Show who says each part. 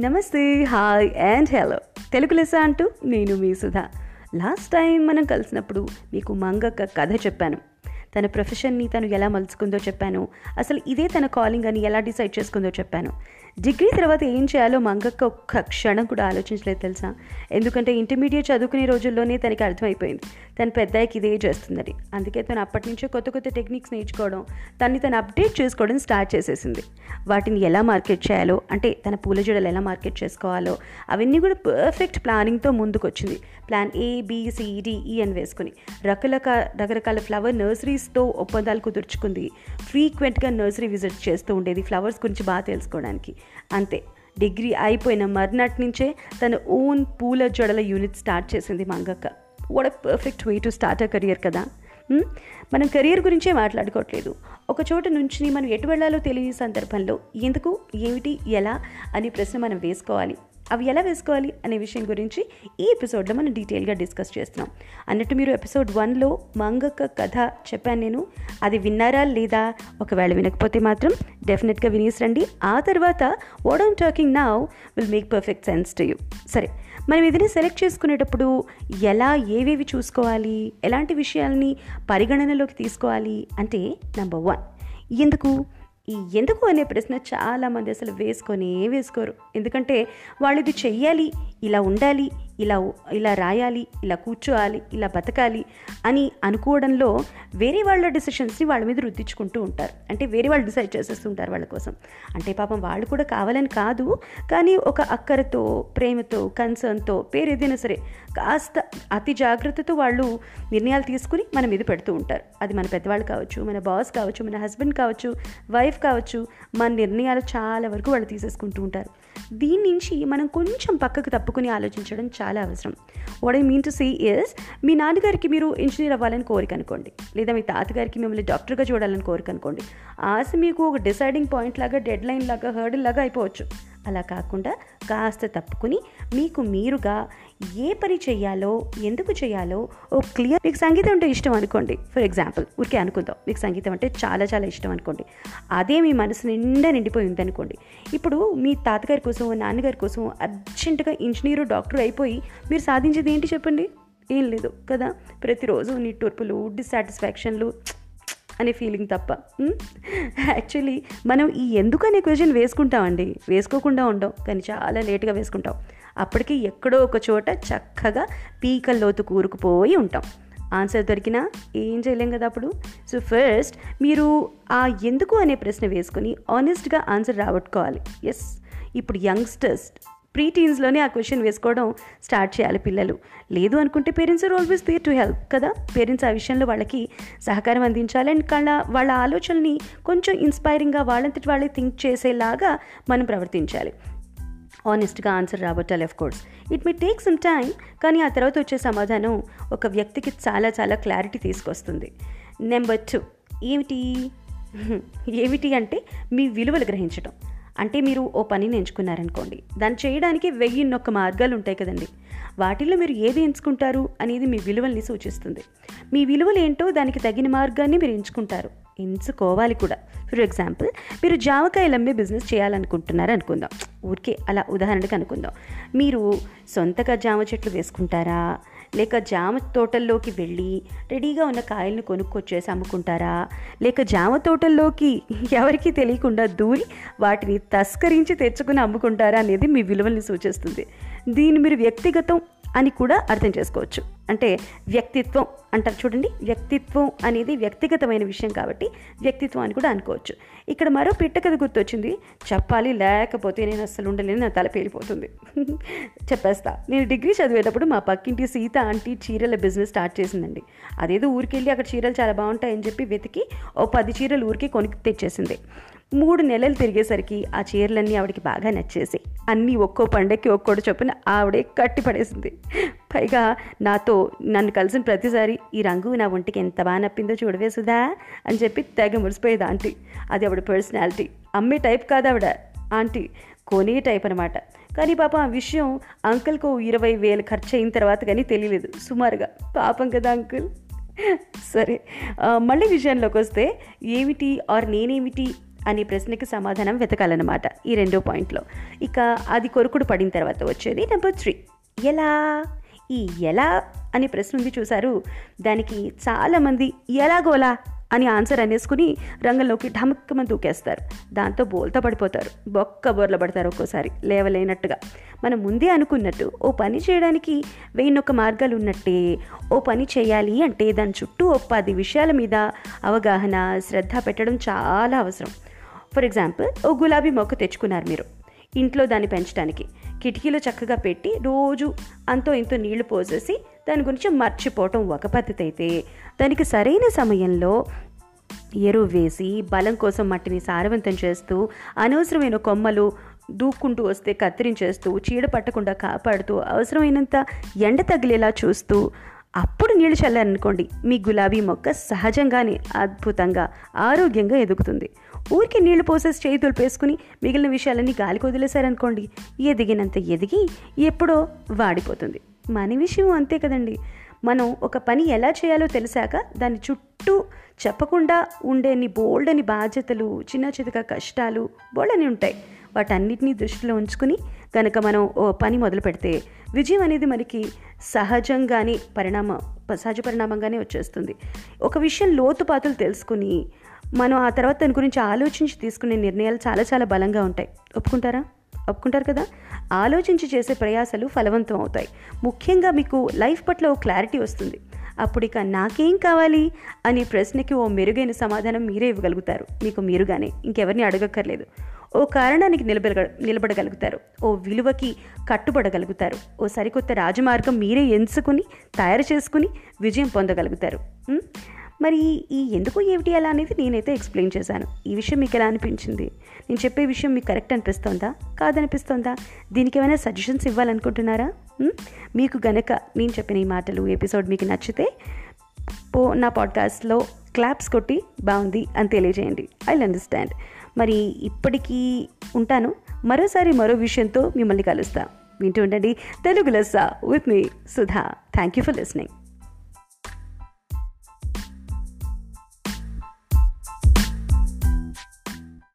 Speaker 1: నమస్తే hi and hello. Telugu లెస అంటూ నేను మీ సుధా. లాస్ట్ టైం మనం కలిసినప్పుడు మీకు మంగక్క కథ చెప్పాను. తన ప్రొఫెషన్ని తను ఎలా మలుచుకుందో చెప్పాను. అసలు ఇదే తన కాలింగ్ అని ఎలా డిసైడ్ చేసుకుందో చెప్పాను. డిగ్రీ తర్వాత ఏం చేయాలో మంగక్క ఒక్క క్షణం కూడా ఆలోచించలేదు తెలుసా? ఎందుకంటే ఇంటర్మీడియట్ చదువుకునే రోజుల్లోనే తనకి అర్థమైపోయింది. తను పెద్దయ్యకి ఇదే చేస్తుందని. అందుకే తను అప్పటి నుంచే కొత్త కొత్త టెక్నిక్స్ నేర్చుకోవడం తన్ని తను అప్డేట్ చేసుకోవడం స్టార్ట్ చేసేసింది. వాటిని ఎలా మార్కెట్ చేయాలో అంటే తన పూల జడలు ఎలా మార్కెట్ చేసుకోవాలో అవన్నీ కూడా పర్ఫెక్ట్ ప్లానింగ్తో ముందుకొచ్చింది. ప్లాన్ ఏ బీసీడిఈ అని వేసుకుని. రకరక రకరకాల ఫ్లవర్ నర్సరీస్తో ఒప్పందాలు కుదుర్చుకుంది. ఫ్రీక్వెంట్గా నర్సరీ విజిట్ చేస్తూ ఉండేది ఫ్లవర్స్ గురించి బాగా తెలుసుకోవడానికి. అంతే. డిగ్రీ అయిపోయిన మర్నాటి నుంచే తన ఓన్ పూల జడల యూనిట్ స్టార్ట్ చేసింది మంగక్క. What a perfect way to start a career కదా? మనం కెరియర్ గురించే మాట్లాడుకోవట్లేదు. ఒక చోట నుంచి మనం ఎటు వెళ్ళాలో తెలియని సందర్భంలో ఎందుకు ఏమిటి ఎలా అనే ప్రశ్న మనం వేసుకోవాలి. అవి ఎలా వేసుకోవాలి అనే విషయం గురించి ఈ ఎపిసోడ్లో మనం డీటెయిల్గా డిస్కస్ చేస్తున్నాం. అన్నట్టు మీరు ఎపిసోడ్ వన్లో మంగక్క కథ చెప్పాను నేను. అది విన్నారా లేదా? ఒకవేళ వినకపోతే మాత్రం డెఫినెట్గా వినేసిరండి. ఆ తర్వాత what I'm talking now will make perfect sense to you సరే మనం ఏదైనా సెలెక్ట్ చేసుకునేటప్పుడు ఎలా ఏవేవి చూసుకోవాలి? ఎలాంటి విషయాల్ని పరిగణనలోకి తీసుకోవాలి? అంటే నెంబర్ వన్ ఎందుకు? ఈ ఎందుకు అనే ప్రశ్న చాలామంది అసలు వేసుకొనే వేసుకోరు. ఎందుకంటే వాళ్ళు ఇది చెయ్యాలి ఇలా ఉండాలి ఇలా ఇలా రాయాలి ఇలా కూర్చోవాలి ఇలా బతకాలి అని అనుకోవడంలో వేరే వాళ్ళ డిసిషన్స్ని వాళ్ళ మీద రుద్దించుకుంటూ ఉంటారు. అంటే వేరే వాళ్ళు డిసైడ్ చేసేస్తుంటారు వాళ్ళ కోసం. అంటే పాపం వాళ్ళు కూడా కావాలని కాదు కానీ ఒక అక్కరతో ప్రేమతో కన్సర్న్తో పేరు ఏదైనా సరే కాస్త అతి జాగ్రత్తతో వాళ్ళు నిర్ణయాలు తీసుకుని మన మీద పెడుతూ ఉంటారు. అది మన పెద్దవాళ్ళు కావచ్చు మన బాస్ కావచ్చు మన హస్బెండ్ కావచ్చు వైఫ్ కావచ్చు మన నిర్ణయాలు చాలా వరకు వాళ్ళు తీసేసుకుంటూ ఉంటారు. దీని నుంచి మనం కొంచెం పక్కకు తప్పుకుని ఆలోచించడం చాలా అవసరం. What I mean to see is మీ నాన్నగారికి మీరు ఇంజనీర్ అవ్వాలని కోరిక అనుకోండి. లేదా మీ తాతగారికి మిమ్మల్ని డాక్టర్గా చూడాలని కోరిక అనుకోండి. ఆశ మీకు ఒక డిసైడింగ్ పాయింట్ లాగా డెడ్ లైన్ లాగా హర్డిల్ లాగా అయిపోవచ్చు. అలా కాకుండా కాస్త తప్పుకుని మీకు మీరుగా ఏ పని చేయాలో ఎందుకు చేయాలో ఓ క్లియర్ మీకు సంగీతం అంటే ఇష్టం అనుకోండి. ఫర్ ఎగ్జాంపుల్ ఊరికే అనుకుందాం. మీకు సంగీతం అంటే చాలా చాలా ఇష్టం అనుకోండి. అదే మీ మనసు నిండా నిండిపోయి ఉందనుకోండి. ఇప్పుడు మీ తాతగారి కోసం నాన్నగారి కోసం అర్జెంటుగా ఇంజనీరు డాక్టర్ అయిపోయి మీరు సాధించేది ఏంటి చెప్పండి? ఏం లేదు కదా. ప్రతిరోజు నిట్టూర్పులు డిస్సాటిస్ఫాక్షన్లు అనే ఫీలింగ్ తప్ప. యాక్చువల్లీ మనం ఈ ఎందుకు అనే క్వశ్చన్ వేసుకుంటామండి. వేసుకోకుండా ఉండం కానీ చాలా లేట్గా వేసుకుంటాం. అప్పటికి ఎక్కడో ఒక చోట చక్కగా పీకల్లోతు కూరుకుపోయి ఉంటాం. ఆన్సర్ దొరికినా ఏం చేయలేం కదా అప్పుడు? సో ఫస్ట్ మీరు ఆ ఎందుకు అనే ప్రశ్న వేసుకొని ఆనెస్ట్గా ఆన్సర్ రాబట్టుకోవాలి. ఎస్ ఇప్పుడు యంగ్స్టర్స్ ప్రీ టీన్స్లోనే ఆ క్వశ్చన్ వేసుకోవడం స్టార్ట్ చేయాలి పిల్లలు. లేదు అనుకుంటే parents are always there to help కదా? పేరెంట్స్ ఆ విషయంలో వాళ్ళకి సహకారం అందించాలి. అండ్ వాళ్ళ వాళ్ళ ఆలోచనని కొంచెం ఇన్స్పైరింగ్గా వాళ్ళంతటి వాళ్ళే థింక్ చేసేలాగా మనం ప్రవర్తించాలి. ఆనెస్ట్గా answer రాబట్టాలి of course it may take some time కానీ ఆ తర్వాత వచ్చే సమాధానం ఒక వ్యక్తికి చాలా చాలా క్లారిటీ తీసుకొస్తుంది. నెంబర్ టూ ఏమిటి? ఏమిటి అంటే మీ విలువలు గ్రహించడం అంటే మీరు ఓ పనిని ఎంచుకున్నారనుకోండి దాన్ని చేయడానికి వెయ్యిన్నొక్క మార్గాలు ఉంటాయి కదండి. వాటిల్లో మీరు ఏది ఎంచుకుంటారు అనేది మీ విలువల్ని సూచిస్తుంది. మీ విలువలు ఏంటో దానికి తగిన మార్గాన్ని మీరు ఎంచుకుంటారు. ఎంచుకోవాలి కూడా. ఫర్ ఎగ్జాంపుల్ మీరు జామకాయలు అమ్మే బిజినెస్ చేయాలనుకుంటున్నారు అనుకుందాం. ఊరికే అలా ఉదాహరణకు అనుకుందాం. మీరు సొంతగా జామ చెట్లు వేసుకుంటారా? లేక జామ తోటల్లోకి వెళ్ళి రెడీగా ఉన్న కాయలను కొనుక్కొచ్చేసి అమ్ముకుంటారా? లేక జామ తోటల్లోకి ఎవరికీ తెలియకుండా దూరి వాటిని తస్కరించి తెచ్చుకుని అమ్ముకుంటారా అనేది మీ విలువల్ని సూచిస్తుంది. దీన్ని మీరు వ్యక్తిగతం అని కూడా అర్థం చేసుకోవచ్చు. అంటే వ్యక్తిత్వం అంటారు చూడండి. వ్యక్తిత్వం అనేది వ్యక్తిగతమైన విషయం కాబట్టి వ్యక్తిత్వం అని కూడా అనుకోవచ్చు. ఇక్కడ మరో పిట్టకథ గుర్తొచ్చింది. చెప్పాలి లేకపోతే నేను అసలు ఉండలేను నా తల పేలిపోతుంది. చెప్పేస్తా. నేను డిగ్రీ చదివేటప్పుడు మా పక్కింటి సీత ఆంటీ చీరల బిజినెస్ స్టార్ట్ చేసిందండి. అదేదో ఊరికెళ్ళి అక్కడ చీరలు చాలా బాగుంటాయని చెప్పి వెతికి ఓ పది చీరలు ఊరికి కొని తెచ్చేసింది. మూడు నెలలు తిరిగేసరికి ఆ చీరలన్నీ ఆవిడకి బాగా నచ్చేసి అన్నీ ఒక్కో పండక్కి ఒక్కోటి చొప్పున ఆవిడే కట్టి పడేసింది పైగా నాతో నన్ను కలిసిన ప్రతిసారి ఈ రంగు నా ఒంటికి ఎంత బాగా నప్పిందో చూడవే సుధా అని చెప్పి తెగ మురిసిపోయేది ఆంటీ. అది ఆవిడ పర్సనాలిటీ. అమ్మే టైప్ కాదు ఆవిడ. ఆంటీ కొనే టైప్ అనమాట కానీ పాప ఆ విషయం అంకుల్కు ఇరవై వేలు ఖర్చు అయిన తర్వాత కానీ తెలియలేదు. సుమారుగా పాపం కదా అంకుల్. సరే మళ్ళీ విషయంలోకి వస్తే ఏమిటి? ఆర్ నేనేమిటి? అనే ప్రశ్నకి సమాధానం వెతకాలన్నమాట ఈ రెండో పాయింట్లో. ఇక అది కొరుకుడు పడిన తర్వాత వచ్చేది నెంబర్ త్రీ. ఎలా? ఈ ఎలా అనే ప్రశ్న ఉంది చూశారు. దానికి చాలామంది ఎలాగోలా అని ఆన్సర్ అనేసుకుని రంగంలోకి ఢమక్కమని దూకేస్తారు. దాంతో బోల్తా పడిపోతారు. బొక్క బోర్ల పడతారు ఒక్కోసారి లేవలేనట్టుగా. మనం ముందే అనుకున్నట్టు ఓ పని చేయడానికి వెయ్యినొక్క మార్గాలు ఉన్నట్టే. ఓ పని చేయాలి అంటే దాని చుట్టూ ఓ పది విషయాల మీద అవగాహన శ్రద్ధ పెట్టడం చాలా అవసరం. ఫర్ ఎగ్జాంపుల్ ఓ గులాబీ మొక్క తెచ్చుకున్నారు మీరు. ఇంట్లో దాన్ని పెంచడానికి కిటికీలో చక్కగా పెట్టి రోజు అంతో ఇంతో నీళ్ళు పోసేసి దాని గురించి మర్చిపోవటం ఒక పద్ధతి అయితే. దానికి సరైన సమయంలో ఎరువు వేసి బలం కోసం మట్టిని సారవంతం చేస్తూ అనవసరమైన కొమ్మలు దూక్కుంటూ వస్తే కత్తిరించేస్తూ చీడ పట్టకుండా కాపాడుతూ అవసరమైనంత ఎండ తగిలేలా చూస్తూ అప్పుడు నీళ్ళు చల్లారనుకోండి. మీ గులాబీ మొక్క సహజంగానే అద్భుతంగా ఆరోగ్యంగా ఎదుగుతుంది. ఊరికి నీళ్ళు పోసేసి చేయి తులిపేసుకుని మిగిలిన విషయాలన్నీ గాలికి వదిలేశారనుకోండి ఎదిగినంత ఎదిగి ఎప్పుడో వాడిపోతుంది. మన విషయం అంతే కదండి. మనం ఒక పని ఎలా చేయాలో తెలిసాక దాని చుట్టూ చెప్పకుండా ఉండేని బోల్డని బాధ్యతలు చిన్న చితక కష్టాలు బోల్డని ఉంటాయి. వాటన్నిటినీ దృష్టిలో ఉంచుకుని కనుక మనం ఓ పని మొదలు పెడితే విజయం అనేది మనకి సహజంగానే పరిణామం సహజ పరిణామంగానే వచ్చేస్తుంది. ఒక విషయం లోతుపాతులు తెలుసుకుని మనం ఆ తర్వాత దాని గురించి ఆలోచించి తీసుకునే నిర్ణయాలు చాలా చాలా బలంగా ఉంటాయి. ఒప్పుకుంటారా? ఒప్పుకుంటారు కదా? ఆలోచించి చేసే ప్రయాసాలు ఫలవంతం అవుతాయి. ముఖ్యంగా మీకు లైఫ్ పట్ల ఓ క్లారిటీ వస్తుంది. అప్పుడు ఇక నాకేం కావాలి? అనే ప్రశ్నకి ఓ మెరుగైన సమాధానం మీరే ఇవ్వగలుగుతారు. మీకు మీరుగానే. ఇంకెవరిని అడగక్కర్లేదు. ఓ కారణానికి నిలబడ నిలబడగలుగుతారు. ఓ విలువకి కట్టుబడగలుగుతారు. ఓ సరికొత్త రాజమార్గం మీరే ఎంచుకుని తయారు చేసుకుని విజయం పొందగలుగుతారు. మరి ఈ ఎందుకు ఏమిటి అలా అనేది నేనైతే ఎక్స్ప్లెయిన్ చేశాను. ఈ విషయం మీకు ఎలా అనిపించింది? నేను చెప్పే విషయం మీకు కరెక్ట్ అనిపిస్తోందా? కాదనిపిస్తోందా? దీనికి ఏమైనా సజెషన్స్ ఇవ్వాలనుకుంటున్నారా? మీకు గనక నేను చెప్పిన ఈ మాటలు ఎపిసోడ్ మీకు నచ్చితే పో నా పాడ్కాస్ట్లో క్లాప్స్ కొట్టి బాగుంది అని తెలియజేయండి. ఐ అండర్స్టాండ్ మరి ఇప్పటికీ ఉంటాను. మరోసారి మరో విషయంతో మిమ్మల్ని కలుస్తా. వింటూ ఉండండి. తెలుగు లెస్సా with me Sudha. Thank you for listening